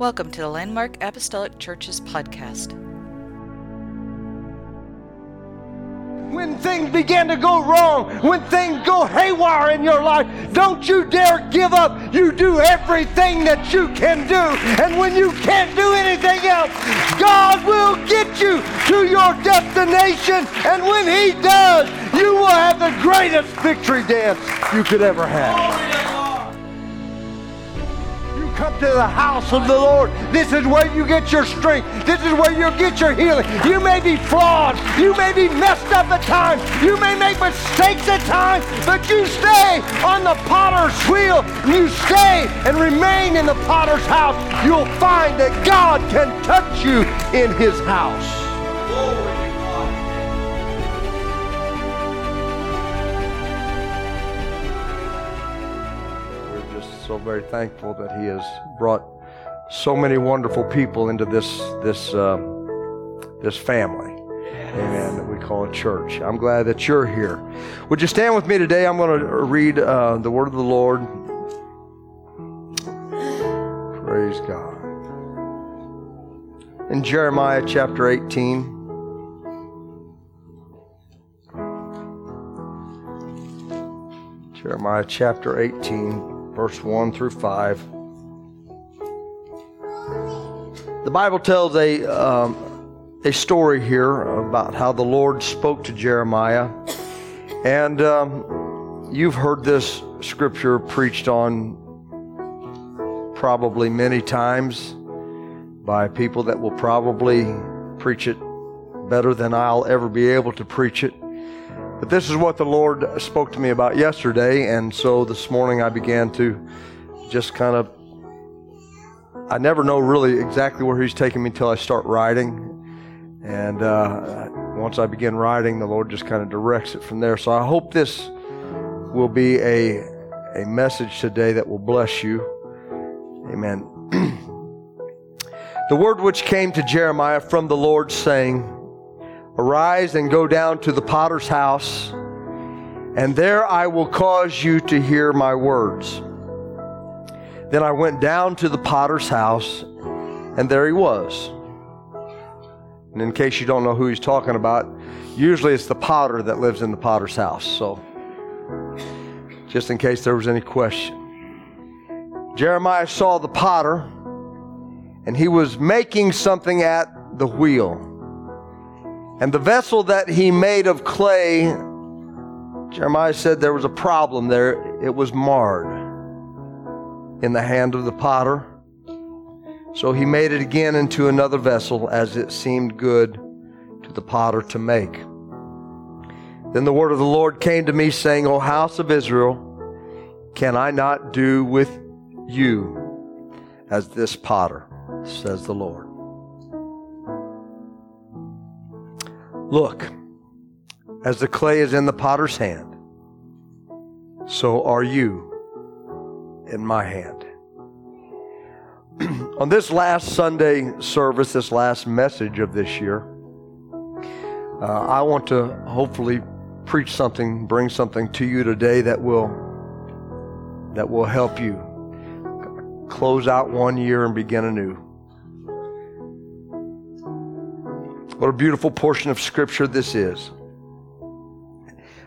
Welcome to the Landmark Apostolic Churches podcast. When things begin to go wrong, when things go haywire in your life, don't you dare give up. You do everything that you can do. And when you can't do anything else, God will get you to your destination. And when He does, you will have the greatest victory dance you could ever have to the house of the Lord. This is where you get your strength. This is where you get your healing. You may be flawed. You may be messed up at times. You may make mistakes at times, but you stay on the potter's wheel. You stay and remain in the potter's house. You'll find that God can touch you in his house. So very thankful that He has brought so many wonderful people into this this uh, this family. Amen. That we call a church. I'm glad that you're here. Would you stand with me today? I'm going to read uh, the word of the Lord. Praise God. In Jeremiah chapter 18. Jeremiah chapter 18 verse 1 through 5. The Bible tells a, um, a story here about how the Lord spoke to Jeremiah. And um, you've heard this scripture preached on probably many times by people that will probably preach it better than I'll ever be able to preach it. But this is what the Lord spoke to me about yesterday, and so this morning I began to just kind of. I never know really exactly where He's taking me until I start writing, and uh, once I begin writing, the Lord just kind of directs it from there. So I hope this will be a a message today that will bless you. Amen. the word which came to Jeremiah from the Lord, saying. Arise and go down to the potter's house, and there I will cause you to hear my words. Then I went down to the potter's house, and there he was. And in case you don't know who he's talking about, usually it's the potter that lives in the potter's house. So, just in case there was any question, Jeremiah saw the potter, and he was making something at the wheel. And the vessel that he made of clay, Jeremiah said there was a problem there. It was marred in the hand of the potter. So he made it again into another vessel as it seemed good to the potter to make. Then the word of the Lord came to me, saying, O house of Israel, can I not do with you as this potter, says the Lord? Look, as the clay is in the potter's hand, so are you in my hand. On this last Sunday service, this last message of this year, uh, I want to hopefully preach something, bring something to you today that will that will help you close out one year and begin anew. What a beautiful portion of Scripture this is.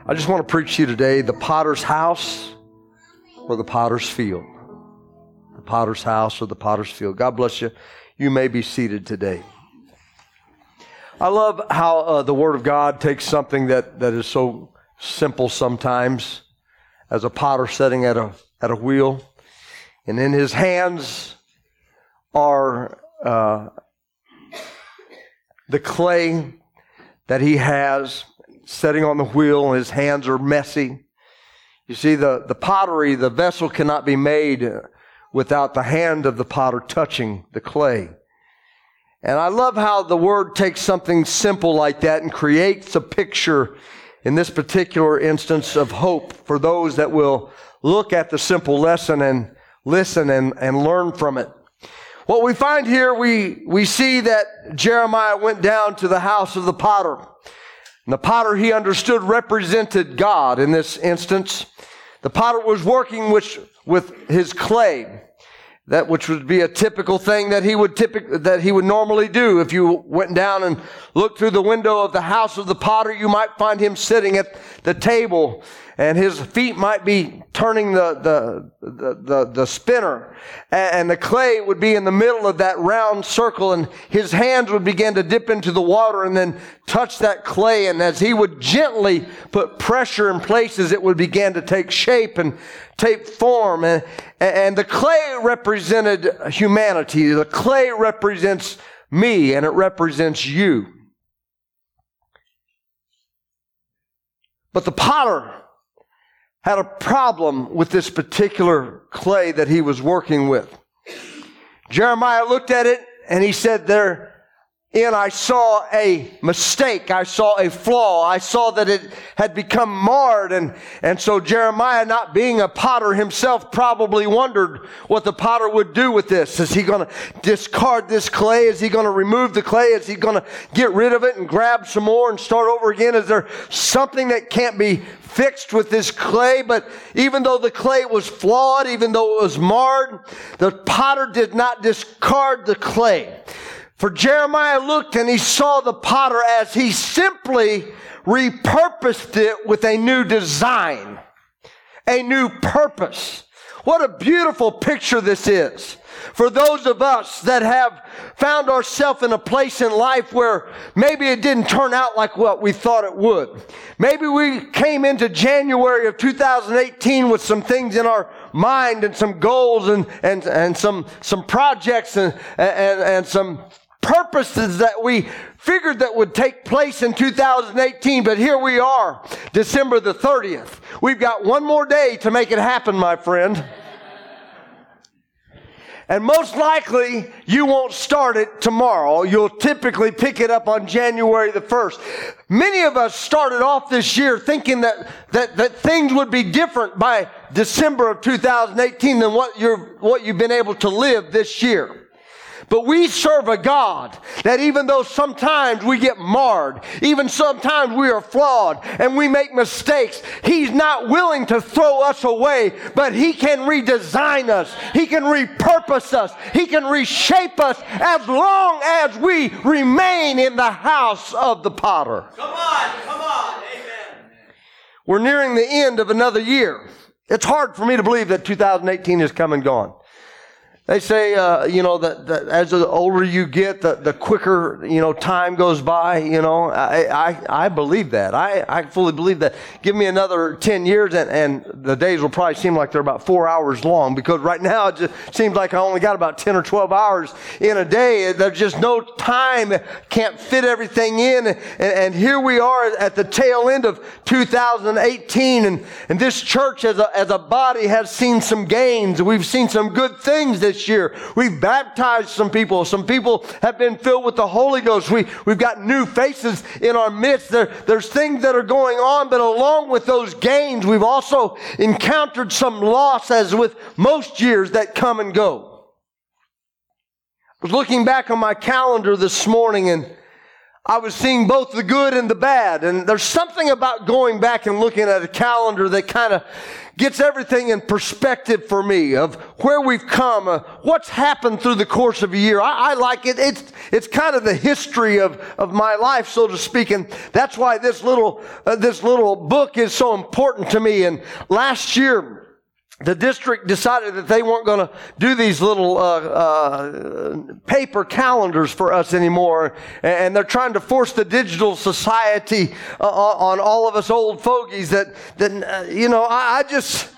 I just want to preach to you today the potter's house or the potter's field. The potter's house or the potter's field. God bless you. You may be seated today. I love how uh, the Word of God takes something that, that is so simple sometimes as a potter sitting at a, at a wheel, and in his hands are uh, the clay that he has setting on the wheel, his hands are messy. You see, the, the pottery, the vessel cannot be made without the hand of the potter touching the clay. And I love how the word takes something simple like that and creates a picture in this particular instance of hope for those that will look at the simple lesson and listen and, and learn from it. What we find here, we, we see that Jeremiah went down to the house of the potter. And the potter he understood represented God in this instance. The potter was working with, with his clay. that which would be a typical thing that he would typic- that he would normally do. If you went down and looked through the window of the house of the potter, you might find him sitting at the table and his feet might be turning the, the, the, the, the spinner and the clay would be in the middle of that round circle and his hands would begin to dip into the water and then touch that clay and as he would gently put pressure in places it would begin to take shape and take form and, and the clay represented humanity. The clay represents me and it represents you. But the potter had a problem with this particular clay that he was working with. Jeremiah looked at it and he said, There in I saw a mistake. I saw a flaw. I saw that it had become marred. And, and so Jeremiah, not being a potter himself, probably wondered what the potter would do with this. Is he going to discard this clay? Is he going to remove the clay? Is he going to get rid of it and grab some more and start over again? Is there something that can't be fixed with this clay? But even though the clay was flawed, even though it was marred, the potter did not discard the clay. For Jeremiah looked and he saw the potter as he simply repurposed it with a new design, a new purpose. What a beautiful picture this is. For those of us that have found ourselves in a place in life where maybe it didn't turn out like what we thought it would. Maybe we came into January of 2018 with some things in our mind and some goals and, and, and some, some projects and, and, and some purposes that we figured that would take place in 2018, but here we are, December the 30th. We've got one more day to make it happen, my friend. And most likely, you won't start it tomorrow. You'll typically pick it up on January the 1st. Many of us started off this year thinking that, that, that things would be different by December of 2018 than what you're, what you've been able to live this year. But we serve a God that even though sometimes we get marred, even sometimes we are flawed and we make mistakes, He's not willing to throw us away, but He can redesign us. He can repurpose us. He can reshape us as long as we remain in the house of the potter. Come on, come on, amen. We're nearing the end of another year. It's hard for me to believe that 2018 is come and gone. They say, uh, you know, that, that, as the older you get, the, the quicker, you know, time goes by, you know. I, I, I believe that. I, I fully believe that. Give me another 10 years and, and the days will probably seem like they're about four hours long because right now it just seems like I only got about 10 or 12 hours in a day. There's just no time, can't fit everything in. And, and here we are at the tail end of 2018 and, and this church as a, as a body has seen some gains. We've seen some good things this this year. We've baptized some people. Some people have been filled with the Holy Ghost. We, we've got new faces in our midst. There, there's things that are going on, but along with those gains, we've also encountered some loss as with most years that come and go. I was looking back on my calendar this morning and I was seeing both the good and the bad. And there's something about going back and looking at a calendar that kind of gets everything in perspective for me of where we've come, uh, what's happened through the course of a year. I, I, like it. It's, it's kind of the history of, of my life, so to speak. And that's why this little, uh, this little book is so important to me. And last year, the district decided that they weren't going to do these little uh, uh, paper calendars for us anymore, and they're trying to force the digital society uh, on all of us old fogies. That, that uh, you know, I, I just.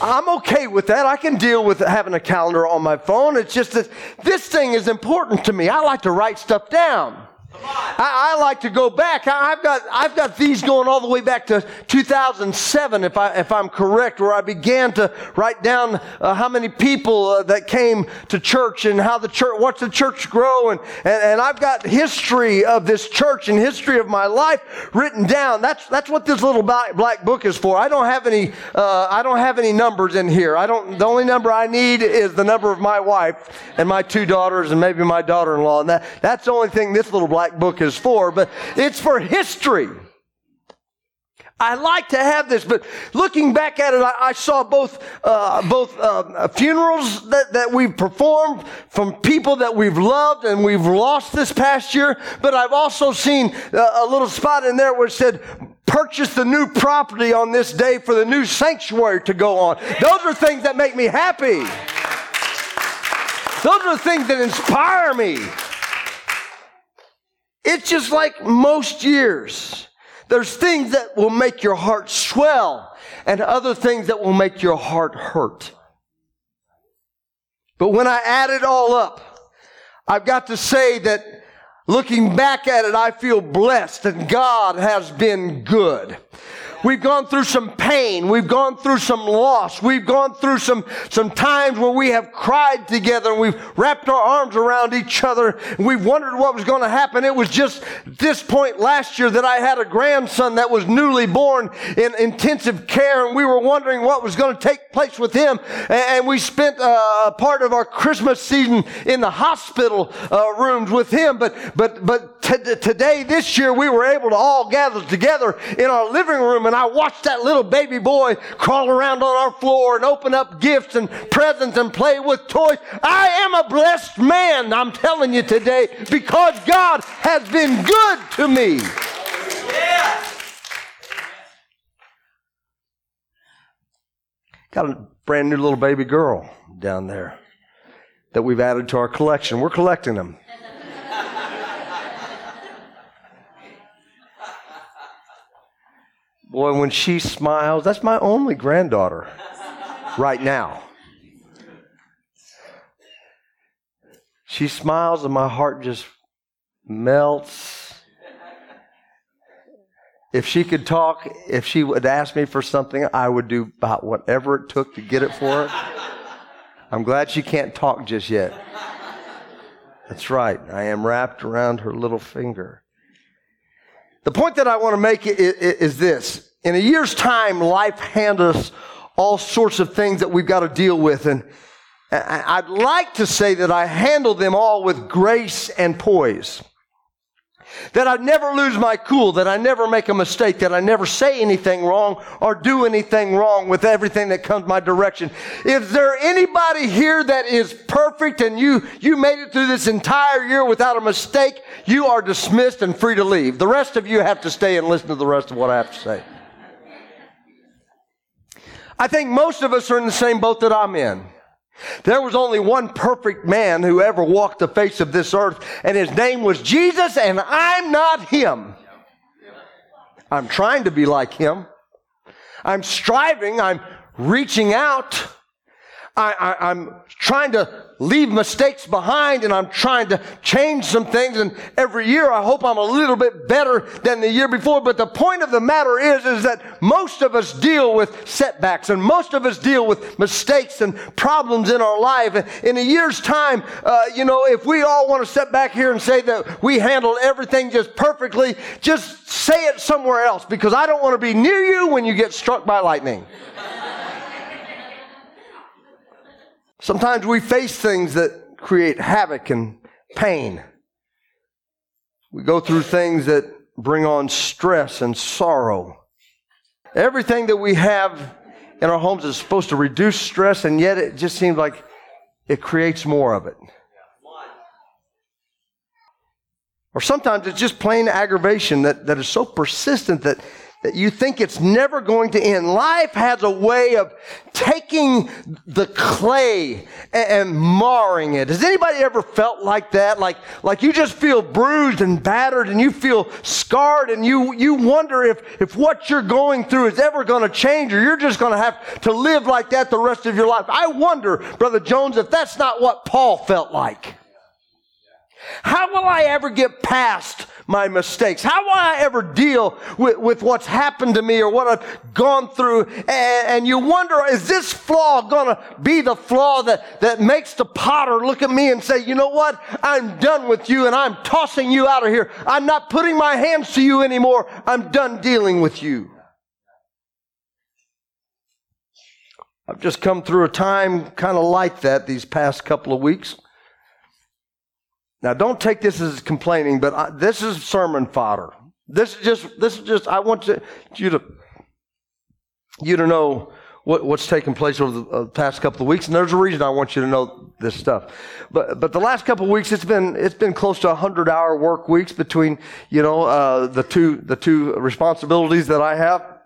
I'm okay with that. I can deal with having a calendar on my phone. It's just that this thing is important to me. I like to write stuff down. I, I, like to go back. I, have got I've got these going all the way back to 2007, if I if I'm correct, where I began to write down uh, how many people uh, that came to church and how the church, watch the church grow, and, and and I've got history of this church and history of my life written down. That's that's what this little black, black book is for. I don't have any uh, I don't have any numbers in here. I don't. The only number I need is the number of my wife and my two daughters and maybe my daughter-in-law, and that that's the only thing this little black book is for, but it's for history. I like to have this, but looking back at it, I, I saw both uh, both uh, funerals that, that we've performed from people that we've loved and we've lost this past year. But I've also seen uh, a little spot in there where it said, "Purchase the new property on this day for the new sanctuary to go on." Those are things that make me happy. Those are things that inspire me. It's just like most years. There's things that will make your heart swell and other things that will make your heart hurt. But when I add it all up, I've got to say that looking back at it, I feel blessed and God has been good. We've gone through some pain. We've gone through some loss. We've gone through some, some times where we have cried together and we've wrapped our arms around each other and we've wondered what was going to happen. It was just this point last year that I had a grandson that was newly born in intensive care and we were wondering what was going to take place with him. And we spent uh, a part of our Christmas season in the hospital uh, rooms with him. But, but, but t- today, this year, we were able to all gather together in our living room and I watched that little baby boy crawl around on our floor and open up gifts and presents and play with toys. I am a blessed man, I'm telling you today, because God has been good to me. Yeah. Got a brand new little baby girl down there that we've added to our collection. We're collecting them. Boy, when she smiles, that's my only granddaughter right now. She smiles and my heart just melts. If she could talk, if she would ask me for something, I would do about whatever it took to get it for her. I'm glad she can't talk just yet. That's right. I am wrapped around her little finger. The point that I want to make is this. In a year's time, life hands us all sorts of things that we've got to deal with. And I'd like to say that I handle them all with grace and poise. That I never lose my cool, that I never make a mistake, that I never say anything wrong or do anything wrong with everything that comes my direction. Is there anybody here that is perfect and you, you made it through this entire year without a mistake? You are dismissed and free to leave. The rest of you have to stay and listen to the rest of what I have to say. I think most of us are in the same boat that I'm in. There was only one perfect man who ever walked the face of this earth, and his name was Jesus, and I'm not him. I'm trying to be like him. I'm striving, I'm reaching out. I, am trying to leave mistakes behind and I'm trying to change some things. And every year I hope I'm a little bit better than the year before. But the point of the matter is, is that most of us deal with setbacks and most of us deal with mistakes and problems in our life. In a year's time, uh, you know, if we all want to sit back here and say that we handled everything just perfectly, just say it somewhere else because I don't want to be near you when you get struck by lightning. Sometimes we face things that create havoc and pain. We go through things that bring on stress and sorrow. Everything that we have in our homes is supposed to reduce stress, and yet it just seems like it creates more of it. Or sometimes it's just plain aggravation that, that is so persistent that that you think it's never going to end. Life has a way of taking the clay and, marring it. Has anybody ever felt like that? Like, like you just feel bruised and battered and you feel scarred and you, you wonder if, if what you're going through is ever going to change or you're just going to have to live like that the rest of your life. I wonder, Brother Jones, if that's not what Paul felt like. How will I ever get past my mistakes? How will I ever deal with, with what's happened to me or what I've gone through? And, and you wonder, is this flaw going to be the flaw that, that makes the potter look at me and say, you know what? I'm done with you and I'm tossing you out of here. I'm not putting my hands to you anymore. I'm done dealing with you. I've just come through a time kind of like that these past couple of weeks. Now, don't take this as complaining, but I, this is sermon fodder. This is just, this is just, I want to, you to you to know what, what's taken place over the uh, past couple of weeks, and there's a reason I want you to know this stuff. But but the last couple of weeks, it's been it's been close to hundred hour work weeks between you know uh, the two the two responsibilities that I have.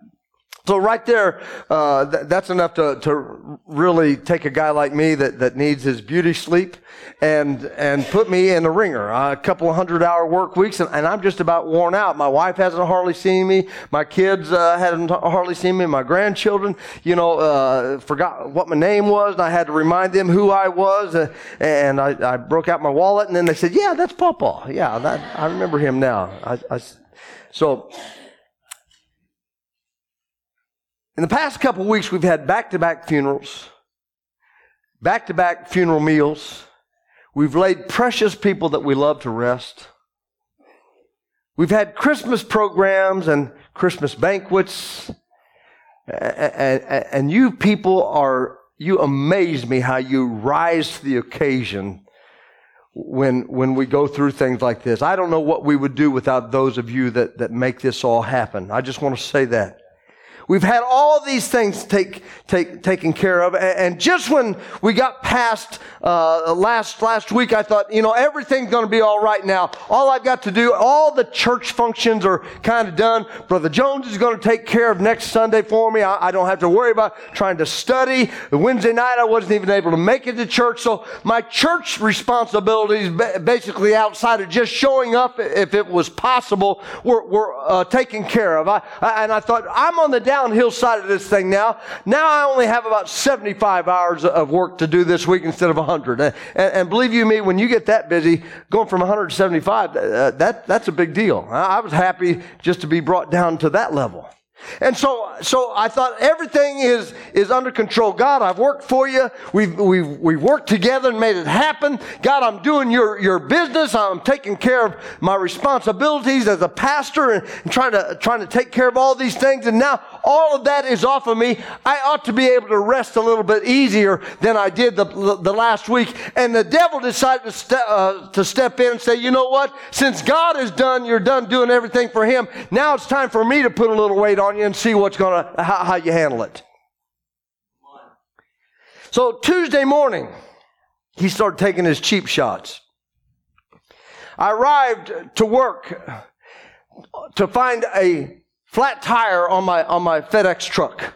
So right there, uh, th- that's enough to, to really take a guy like me that, that needs his beauty sleep and and put me in the wringer. Uh, a couple of hundred hour work weeks, and, and, I'm just about worn out. My wife hasn't hardly seen me. My kids uh, hadn't hardly seen me. My grandchildren, you know, uh, forgot what my name was, and I had to remind them who I was. Uh, and I, I, broke out my wallet, and then they said, "Yeah, that's Papa. Yeah, that, I remember him now." I, I, so in the past couple weeks, we've had back to back funerals, back to back funeral meals. We've laid precious people that we love to rest. We've had Christmas programs and Christmas banquets. And, you people are, you amaze me how you rise to the occasion when, when we go through things like this. I don't know what we would do without those of you that, that make this all happen. I just want to say that. We've had all these things take, take, taken care of. And, just when we got past uh, last, last week, I thought, you know, everything's going to be all right now. All I've got to do, all the church functions are kind of done. Brother Jones is going to take care of next Sunday for me. I, I don't have to worry about trying to study. Wednesday night, I wasn't even able to make it to church. So my church responsibilities, basically outside of just showing up if it was possible, were, were uh, taken care of. I, I, and I thought, I'm on the downhill side of this thing now. Now I only have about 75 hours of work to do this week instead of 100. And, and believe you me, when you get that busy, going from 175, uh, that, that's a big deal. I was happy just to be brought down to that level. And so, so I thought everything is, is under control. God, I've worked for you. We've, we've, we've worked together and made it happen. God, I'm doing your, your business. I'm taking care of my responsibilities as a pastor and, and trying to, trying to take care of all these things. And now all of that is off of me. I ought to be able to rest a little bit easier than I did the, the last week. And the devil decided to, ste- uh, to step in and say, you know what? Since God is done, you're done doing everything for him. Now it's time for me to put a little weight on you and see what's going to, how, how you handle it. So Tuesday morning, he started taking his cheap shots. I arrived to work to find a flat tire on my, on my FedEx truck,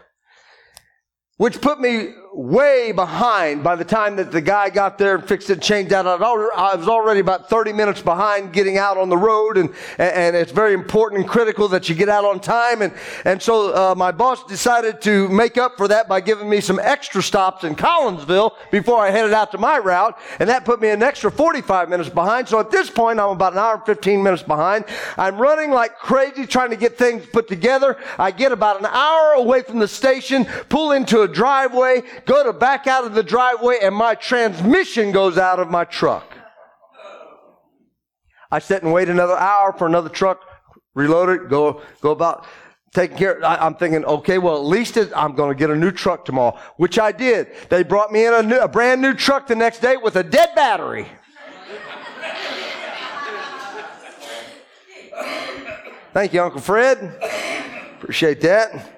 which put me way behind by the time that the guy got there and fixed it, changed out. I was already about 30 minutes behind getting out on the road, and, and it's very important and critical that you get out on time. And, and so uh, my boss decided to make up for that by giving me some extra stops in Collinsville before I headed out to my route, and that put me an extra 45 minutes behind. So at this point, I'm about an hour and 15 minutes behind. I'm running like crazy trying to get things put together. I get about an hour away from the station, pull into a driveway, go to back out of the driveway and my transmission goes out of my truck. I sit and wait another hour for another truck, reload it, go, go about taking care. I, am thinking, okay, well, at least it, I'm going to get a new truck tomorrow, which I did. They brought me in a, new, a brand new truck the next day with a dead battery. Thank you, Uncle Fred. Appreciate that.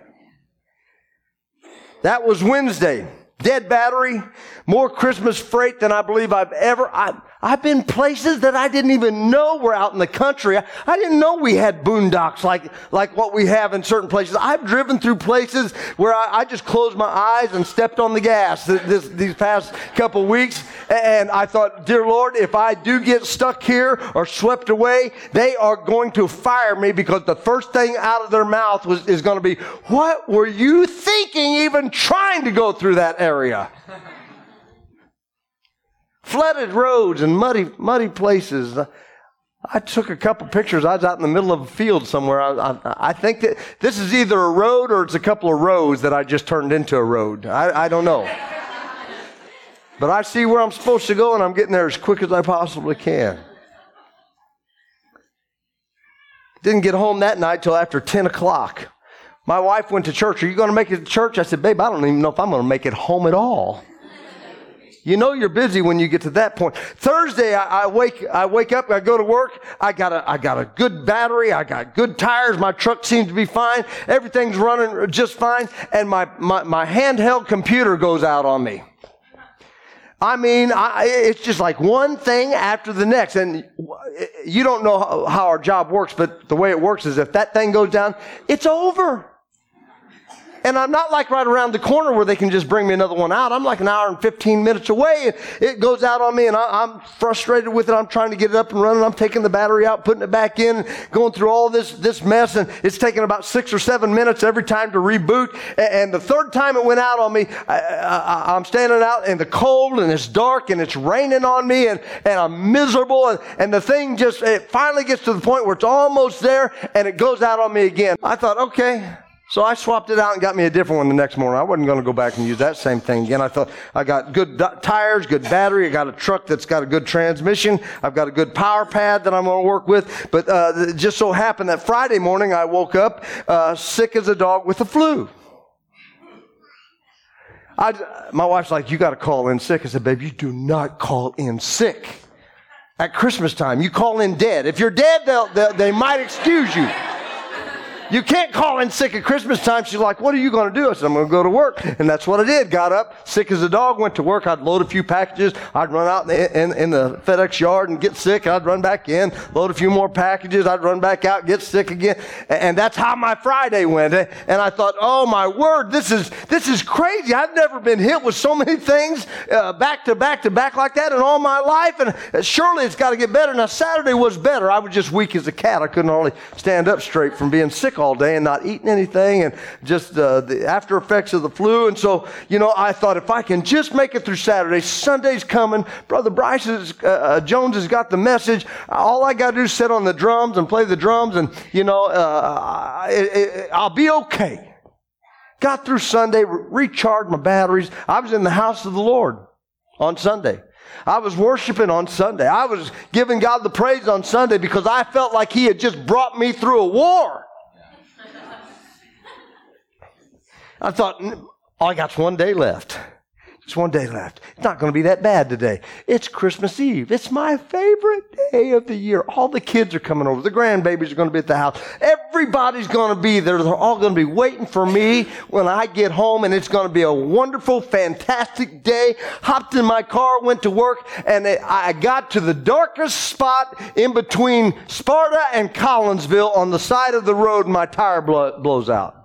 That was Wednesday dead battery, more Christmas freight than I believe I've ever. I, I've been places that I didn't even know were out in the country. I, I, didn't know we had boondocks like, like what we have in certain places. I've driven through places where I, I just closed my eyes and stepped on the gas this, this, these past couple weeks. And I thought, dear Lord, if I do get stuck here or swept away, they are going to fire me because the first thing out of their mouth was, is going to be, what were you thinking even trying to go through that area? flooded roads and muddy, muddy places. I took a couple pictures. I was out in the middle of a field somewhere. I, I, I, think that this is either a road or it's a couple of rows that I just turned into a road. I, I don't know. but I see where I'm supposed to go and I'm getting there as quick as I possibly can. Didn't get home that night till after 10 o'clock. My wife went to church. Are you going to make it to church? I said, Babe, I don't even know if I'm going to make it home at all. You know you're busy when you get to that point. Thursday, I, I, wake, I wake up, I go to work. I got a, I got a good battery. I got good tires. My truck seems to be fine. Everything's running just fine. And my, my, my handheld computer goes out on me. I mean, I, it's just like one thing after the next. And you don't know how, how our job works, but the way it works is if that thing goes down, it's over. And I'm not like right around the corner where they can just bring me another one out. I'm like an hour and 15 minutes away and it goes out on me and I, am frustrated with it. I'm trying to get it up and running. I'm taking the battery out, putting it back in, going through all this, this mess and it's taking about six or seven minutes every time to reboot. And the third time it went out on me, I, am standing out in the cold and it's dark and it's raining on me and, and I'm miserable and, and the thing just, it finally gets to the point where it's almost there and it goes out on me again. I thought, okay, so I swapped it out and got me a different one the next morning. I wasn't going to go back and use that same thing again. I thought I got good tires, good battery. I got a truck that's got a good transmission. I've got a good power pad that I'm going to work with. But uh, it just so happened that Friday morning I woke up uh, sick as a dog with the flu. I, my wife's like, you got to call in sick. I said, babe, you do not call in sick at Christmas time. You call in dead. If you're dead, they'll, they'll they might excuse you. You can't call in sick at Christmas time. She's like, What are you going to do? I said, I'm going to go to work. And that's what I did. Got up, sick as a dog, went to work. I'd load a few packages. I'd run out in, in, in the FedEx yard and get sick. I'd run back in, load a few more packages. I'd run back out, get sick again. And that's how my Friday went. And I thought, Oh my word, this is, this is crazy. I've never been hit with so many things uh, back to back to back like that in all my life. And surely it's got to get better. Now, Saturday was better. I was just weak as a cat. I couldn't hardly stand up straight from being sick all day and not eating anything and just uh, the after effects of the flu. And so, you know, I thought if I can just make it through Saturday, Sunday's coming. Brother Bryce is, uh, uh Jones has got the message. All I got to do is sit on the drums and play the drums, and, you know, uh, it, it, I'll be okay. Got through Sunday, recharged my batteries. I was in the house of the Lord on Sunday. I was worshiping on Sunday. I was giving God the praise on Sunday because I felt like He had just brought me through a war. I thought, I got one day left. Just one day left. It's not going to be that bad today. It's Christmas Eve. It's my favorite day of the year. All the kids are coming over. The grandbabies are going to be at the house. Everybody's going to be there. They're all going to be waiting for me when I get home, and it's going to be a wonderful, fantastic day. Hopped in my car, went to work, and I got to the darkest spot in between Sparta and Collinsville on the side of the road, and my tire blows out.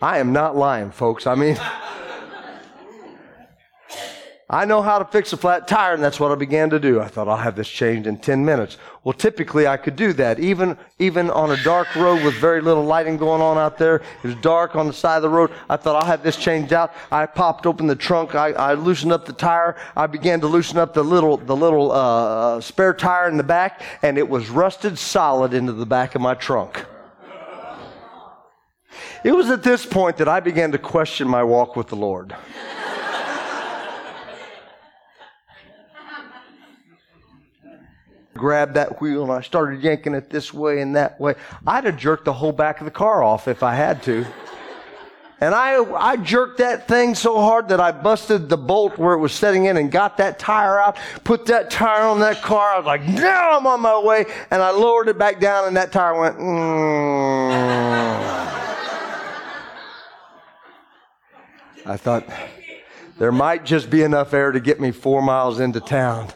I am not lying, folks. I mean, I know how to fix a flat tire, and that's what I began to do. I thought I'll have this changed in 10 minutes. Well, typically I could do that, even, even on a dark road with very little lighting going on out there. It was dark on the side of the road. I thought I'll have this changed out. I popped open the trunk. I, I loosened up the tire. I began to loosen up the little, the little, uh, spare tire in the back, and it was rusted solid into the back of my trunk. It was at this point that I began to question my walk with the Lord. Grabbed that wheel and I started yanking it this way and that way. I'd have jerked the whole back of the car off if I had to. And I, I jerked that thing so hard that I busted the bolt where it was setting in and got that tire out, put that tire on that car. I was like, now I'm on my way. And I lowered it back down and that tire went, mm. I thought there might just be enough air to get me four miles into town.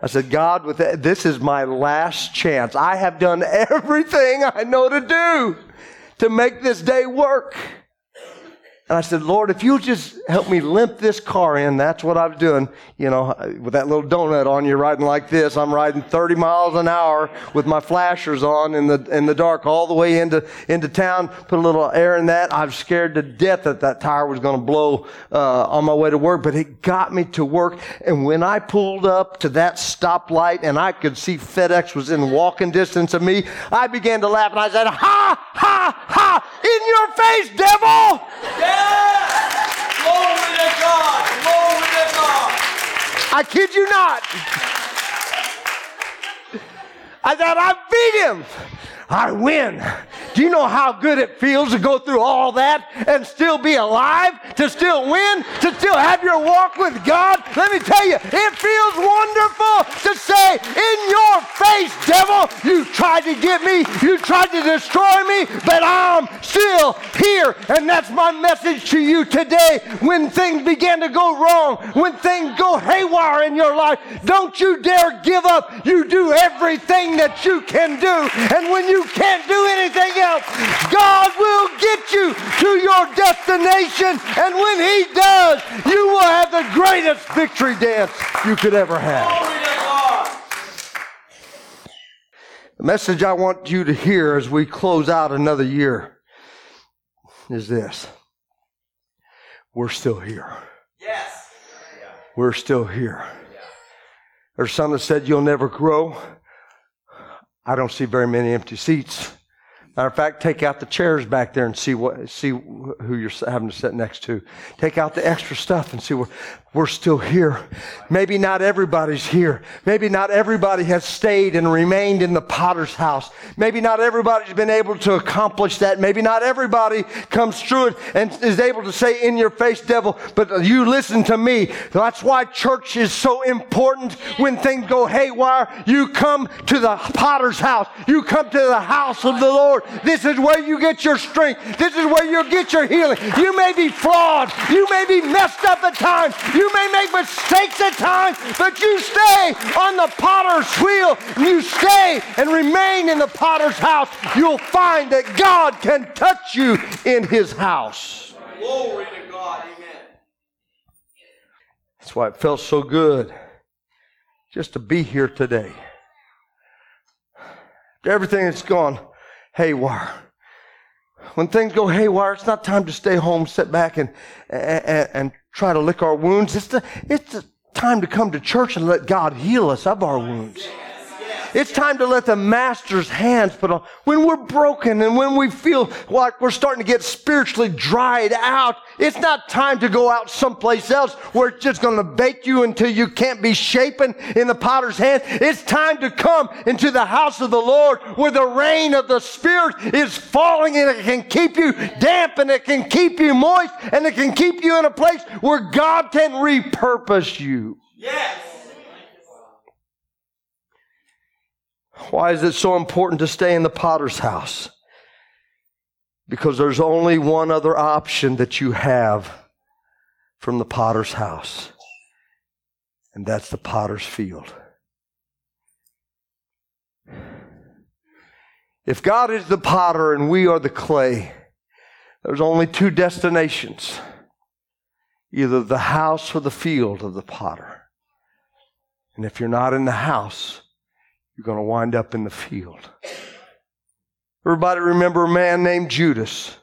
I said, God, with that, this is my last chance. I have done everything I know to do to make this day work. And I said, Lord, if you'll just help me limp this car in, that's what I'm doing. You know, with that little donut on you're riding like this, I'm riding 30 miles an hour with my flashers on in the, in the dark all the way into, into town, put a little air in that. I was scared to death that that tire was going to blow, uh, on my way to work, but it got me to work. And when I pulled up to that stoplight and I could see FedEx was in walking distance of me, I began to laugh and I said, ha, ha, ha, in your face, devil! Yeah! Glory to God. Glory to God. I kid you not. I thought I beat him. I win. Do you know how good it feels to go through all that and still be alive, to still win, to still have your walk with God? Let me tell you, it feels wonderful to say, in your face, devil, you tried to get me, you tried to destroy me, but I'm still here. And that's my message to you today. When things began to go wrong, when things go haywire in your life, don't you dare give up. You do everything that you can do. And when you can't do anything else, God will get you to your destination. And when He does, you will have the greatest victory dance you could ever have. Glory to God. The message I want you to hear as we close out another year is this We're still here. Yes. We're still here. There's some that said you'll never grow. I don't see very many empty seats. Matter of fact, take out the chairs back there and see what see who you're having to sit next to. Take out the extra stuff and see where we're still here. Maybe not everybody's here. Maybe not everybody has stayed and remained in the potter's house. Maybe not everybody's been able to accomplish that. Maybe not everybody comes through it and is able to say in your face, devil, but you listen to me. That's why church is so important. When things go haywire, you come to the potter's house. You come to the house of the Lord. This is where you get your strength. This is where you get your healing. You may be flawed. You may be messed up at times. You may make mistakes at times, but you stay on the potter's wheel. You stay and remain in the potter's house. You'll find that God can touch you in his house. Glory to God. Amen. That's why it felt so good just to be here today. Everything that's gone haywire. When things go haywire, it's not time to stay home, sit back, and, and, and try to lick our wounds. It's the, it's the time to come to church and let God heal us of our wounds. It's time to let the master's hands put on. When we're broken and when we feel like we're starting to get spiritually dried out, it's not time to go out someplace else where it's just going to bake you until you can't be shapen in the potter's hand. It's time to come into the house of the Lord where the rain of the Spirit is falling and it can keep you damp and it can keep you moist and it can keep you in a place where God can repurpose you. Yes. Why is it so important to stay in the potter's house? Because there's only one other option that you have from the potter's house, and that's the potter's field. If God is the potter and we are the clay, there's only two destinations either the house or the field of the potter. And if you're not in the house, you're going to wind up in the field. Everybody remember a man named Judas?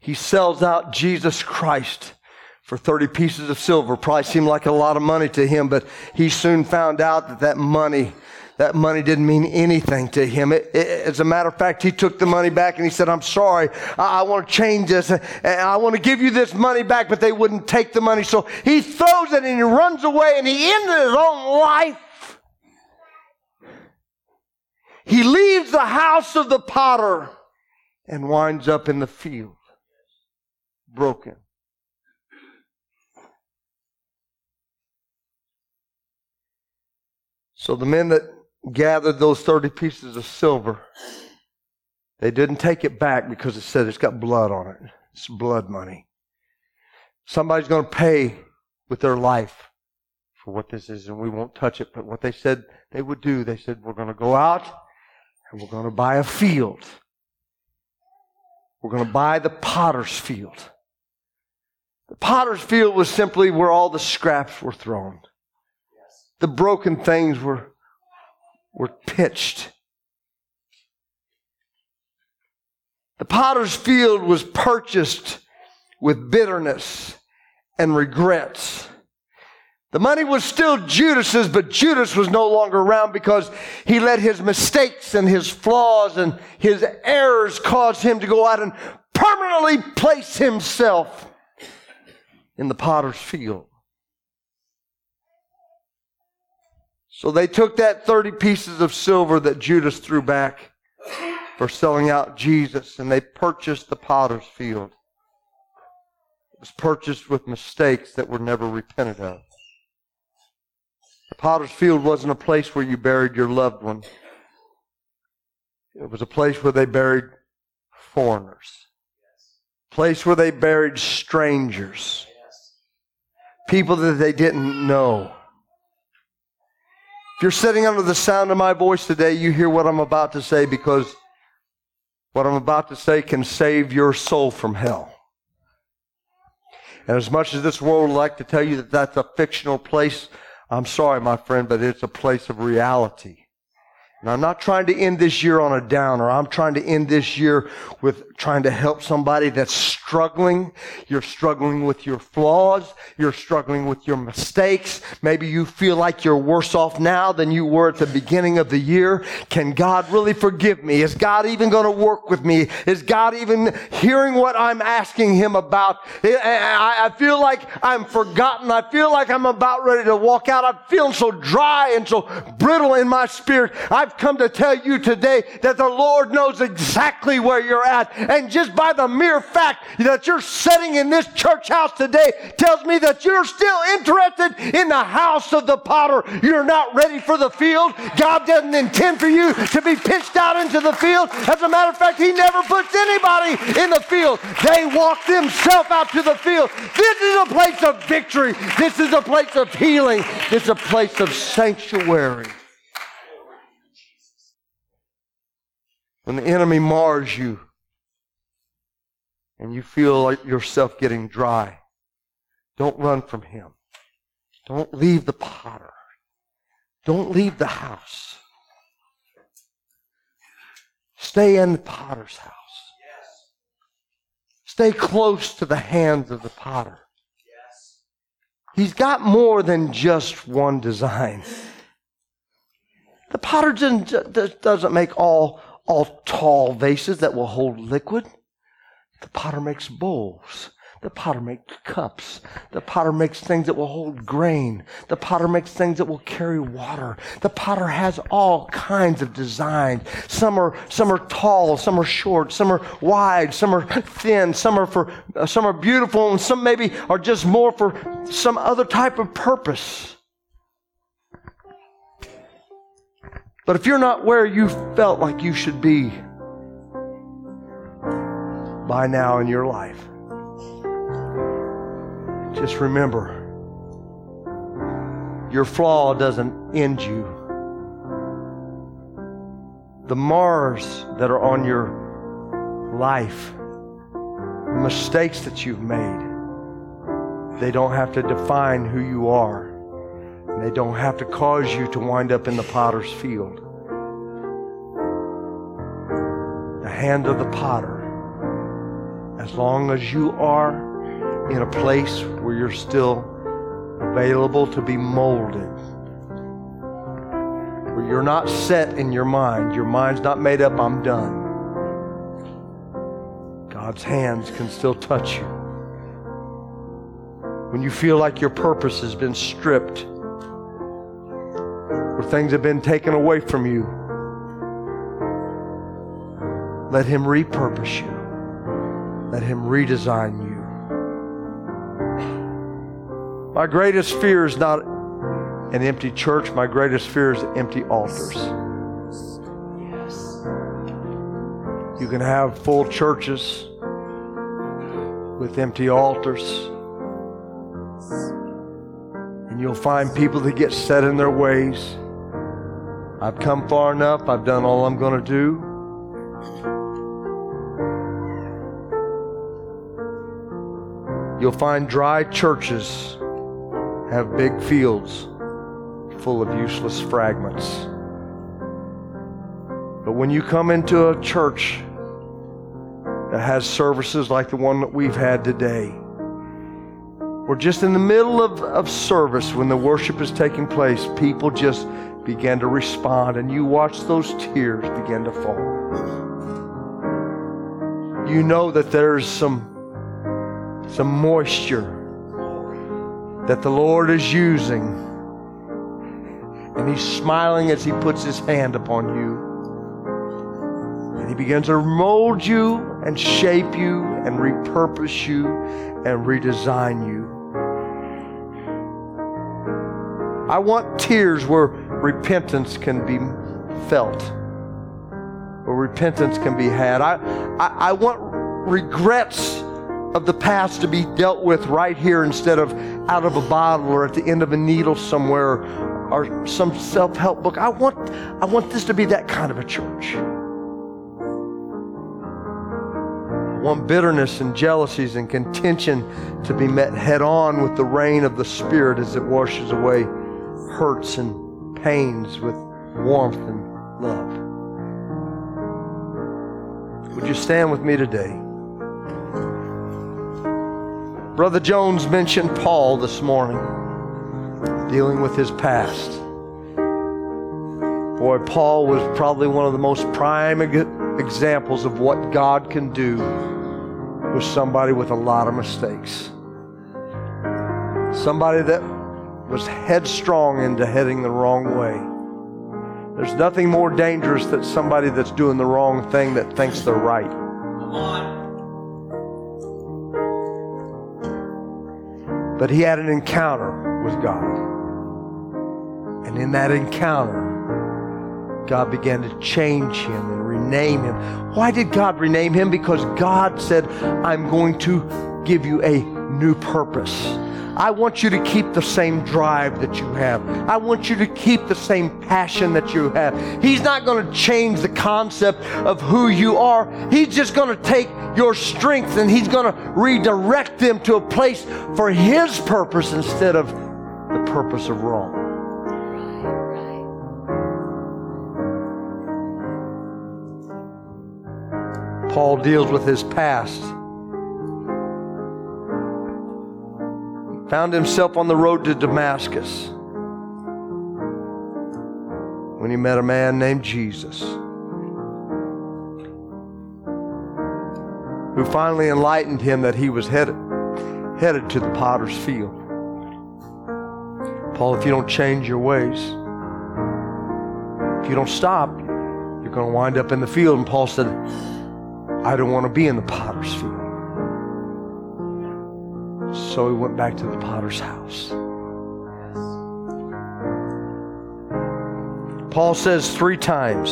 He sells out Jesus Christ for 30 pieces of silver. Probably seemed like a lot of money to him, but he soon found out that that money, that money didn't mean anything to him. It, it, as a matter of fact, he took the money back and he said, I'm sorry. I, I want to change this and I want to give you this money back, but they wouldn't take the money. So he throws it and he runs away and he ended his own life he leaves the house of the potter and winds up in the field, broken. So the men that gathered those 30 pieces of silver, they didn't take it back because it said it's got blood on it. It's blood money. Somebody's going to pay with their life for what this is, and we won't touch it. But what they said they would do, they said, We're going to go out and we're going to buy a field. We're going to buy the potter's field. The potter's field was simply where all the scraps were thrown. The broken things were, were pitched. The potter's field was purchased with bitterness and regrets. The money was still Judas's, but Judas was no longer around because he let his mistakes and his flaws and his errors cause him to go out and permanently place himself in the potter's field. So they took that 30 pieces of silver that Judas threw back for selling out Jesus, and they purchased the potter's field. It was purchased with mistakes that were never repented of. Potter's field wasn't a place where you buried your loved one. It was a place where they buried foreigners. Place where they buried strangers. People that they didn't know. If you're sitting under the sound of my voice today, you hear what I'm about to say because what I'm about to say can save your soul from hell. And as much as this world would like to tell you that that's a fictional place, I'm sorry, my friend, but it's a place of reality. And I'm not trying to end this year on a downer. I'm trying to end this year with trying to help somebody that's struggling. You're struggling with your flaws. You're struggling with your mistakes. Maybe you feel like you're worse off now than you were at the beginning of the year. Can God really forgive me? Is God even going to work with me? Is God even hearing what I'm asking him about? I feel like I'm forgotten. I feel like I'm about ready to walk out. I'm feeling so dry and so brittle in my spirit. I I've come to tell you today that the Lord knows exactly where you're at. And just by the mere fact that you're sitting in this church house today tells me that you're still interested in the house of the potter. You're not ready for the field. God doesn't intend for you to be pitched out into the field. As a matter of fact, He never puts anybody in the field. They walk themselves out to the field. This is a place of victory. This is a place of healing. This is a place of sanctuary. When the enemy mars you and you feel like yourself getting dry, don't run from him. Don't leave the potter. Don't leave the house. Stay in the potter's house. Stay close to the hands of the potter. He's got more than just one design. The potter doesn't make all all tall vases that will hold liquid. The potter makes bowls. The potter makes cups. The potter makes things that will hold grain. The potter makes things that will carry water. The potter has all kinds of designs. Some are, some are tall, some are short, some are wide, some are thin, some are for, some are beautiful, and some maybe are just more for some other type of purpose. But if you're not where you felt like you should be by now in your life, just remember your flaw doesn't end you. The Mars that are on your life, the mistakes that you've made, they don't have to define who you are. And they don't have to cause you to wind up in the potter's field. The hand of the potter, as long as you are in a place where you're still available to be molded, where you're not set in your mind, your mind's not made up, I'm done. God's hands can still touch you. When you feel like your purpose has been stripped, things have been taken away from you. Let Him repurpose you, let Him redesign you. My greatest fear is not an empty church, my greatest fear is empty altars. You can have full churches with empty altars and you'll find people that get set in their ways I've come far enough. I've done all I'm going to do. You'll find dry churches have big fields full of useless fragments. But when you come into a church that has services like the one that we've had today, we're just in the middle of, of service when the worship is taking place, people just began to respond, and you watch those tears begin to fall. You know that there's some, some moisture that the Lord is using, and He's smiling as He puts His hand upon you. And He begins to mold you and shape you and repurpose you and redesign you. I want tears where repentance can be felt, where repentance can be had. I, I, I want regrets of the past to be dealt with right here instead of out of a bottle or at the end of a needle somewhere or some self-help book. I want, I want this to be that kind of a church. I want bitterness and jealousies and contention to be met head on with the rain of the Spirit as it washes away hurts and pains with warmth and love. Would you stand with me today? Brother Jones mentioned Paul this morning, dealing with his past. Boy, Paul was probably one of the most prime examples of what God can do with somebody with a lot of mistakes. Somebody that was headstrong into heading the wrong way. There's nothing more dangerous than somebody that's doing the wrong thing that thinks they're right. Come on. But he had an encounter with God. And in that encounter, God began to change him and rename him. Why did God rename him? Because God said, I'm going to give you a new purpose. I want you to keep the same drive that you have. I want you to keep the same passion that you have. He's not going to change the concept of who you are. He's just going to take your strength and he's going to redirect them to a place for his purpose instead of the purpose of wrong. Paul deals with his past found himself on the road to Damascus when he met a man named Jesus who finally enlightened him that he was headed, headed to the potter's field. Paul, if you don't change your ways, if you don't stop, you're going to wind up in the field. And Paul said, I don't want to be in the potter's field. So he went back to the potter's house. Paul says three times,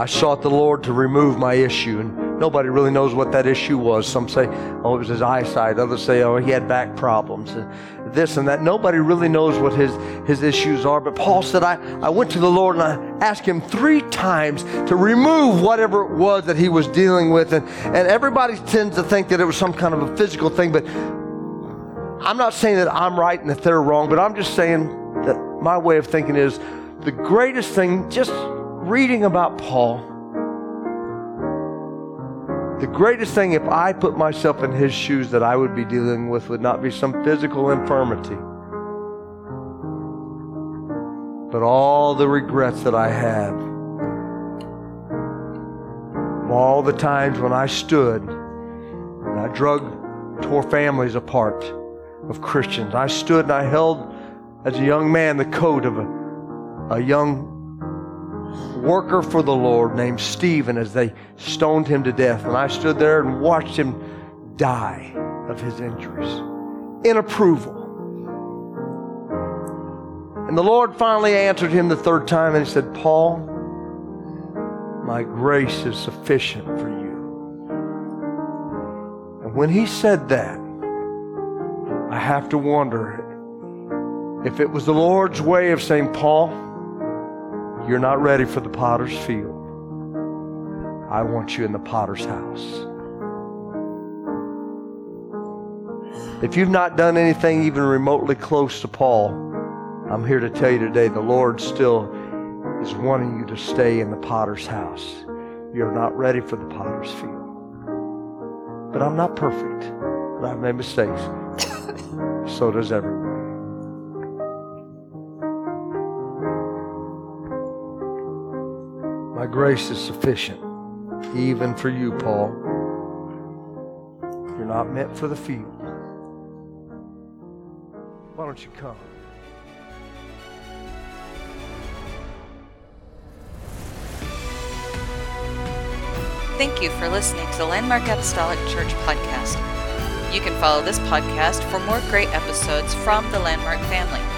I sought the Lord to remove my issue. Nobody really knows what that issue was. Some say, oh, it was his eyesight. Others say, oh, he had back problems. And this and that. Nobody really knows what his, his issues are. But Paul said, I, I went to the Lord and I asked him three times to remove whatever it was that he was dealing with. And, and everybody tends to think that it was some kind of a physical thing. But I'm not saying that I'm right and that they're wrong, but I'm just saying that my way of thinking is the greatest thing, just reading about Paul the greatest thing, if I put myself in his shoes, that I would be dealing with would not be some physical infirmity, but all the regrets that I had. All the times when I stood and I drug, tore families apart of Christians. I stood and I held, as a young man, the coat of a, a young worker for the Lord named Stephen as they stoned him to death. And I stood there and watched him die of his injuries in approval. And the Lord finally answered him the third time and he said, Paul, my grace is sufficient for you. And when he said that, I have to wonder if it was the Lord's way of saying, Paul, you're not ready for the potter's field. I want you in the potter's house. If you've not done anything even remotely close to Paul, I'm here to tell you today the Lord still is wanting you to stay in the potter's house. You're not ready for the potter's field. But I'm not perfect. But I've made mistakes. so does everyone. My grace is sufficient, even for you, Paul. You're not meant for the field. Why don't you come? Thank you for listening to the Landmark Apostolic Church podcast. You can follow this podcast for more great episodes from the Landmark family.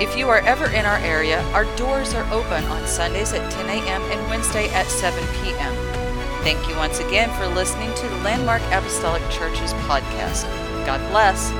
If you are ever in our area, our doors are open on Sundays at 10 a.m. and Wednesday at 7 p.m. Thank you once again for listening to the Landmark Apostolic Church's podcast. God bless.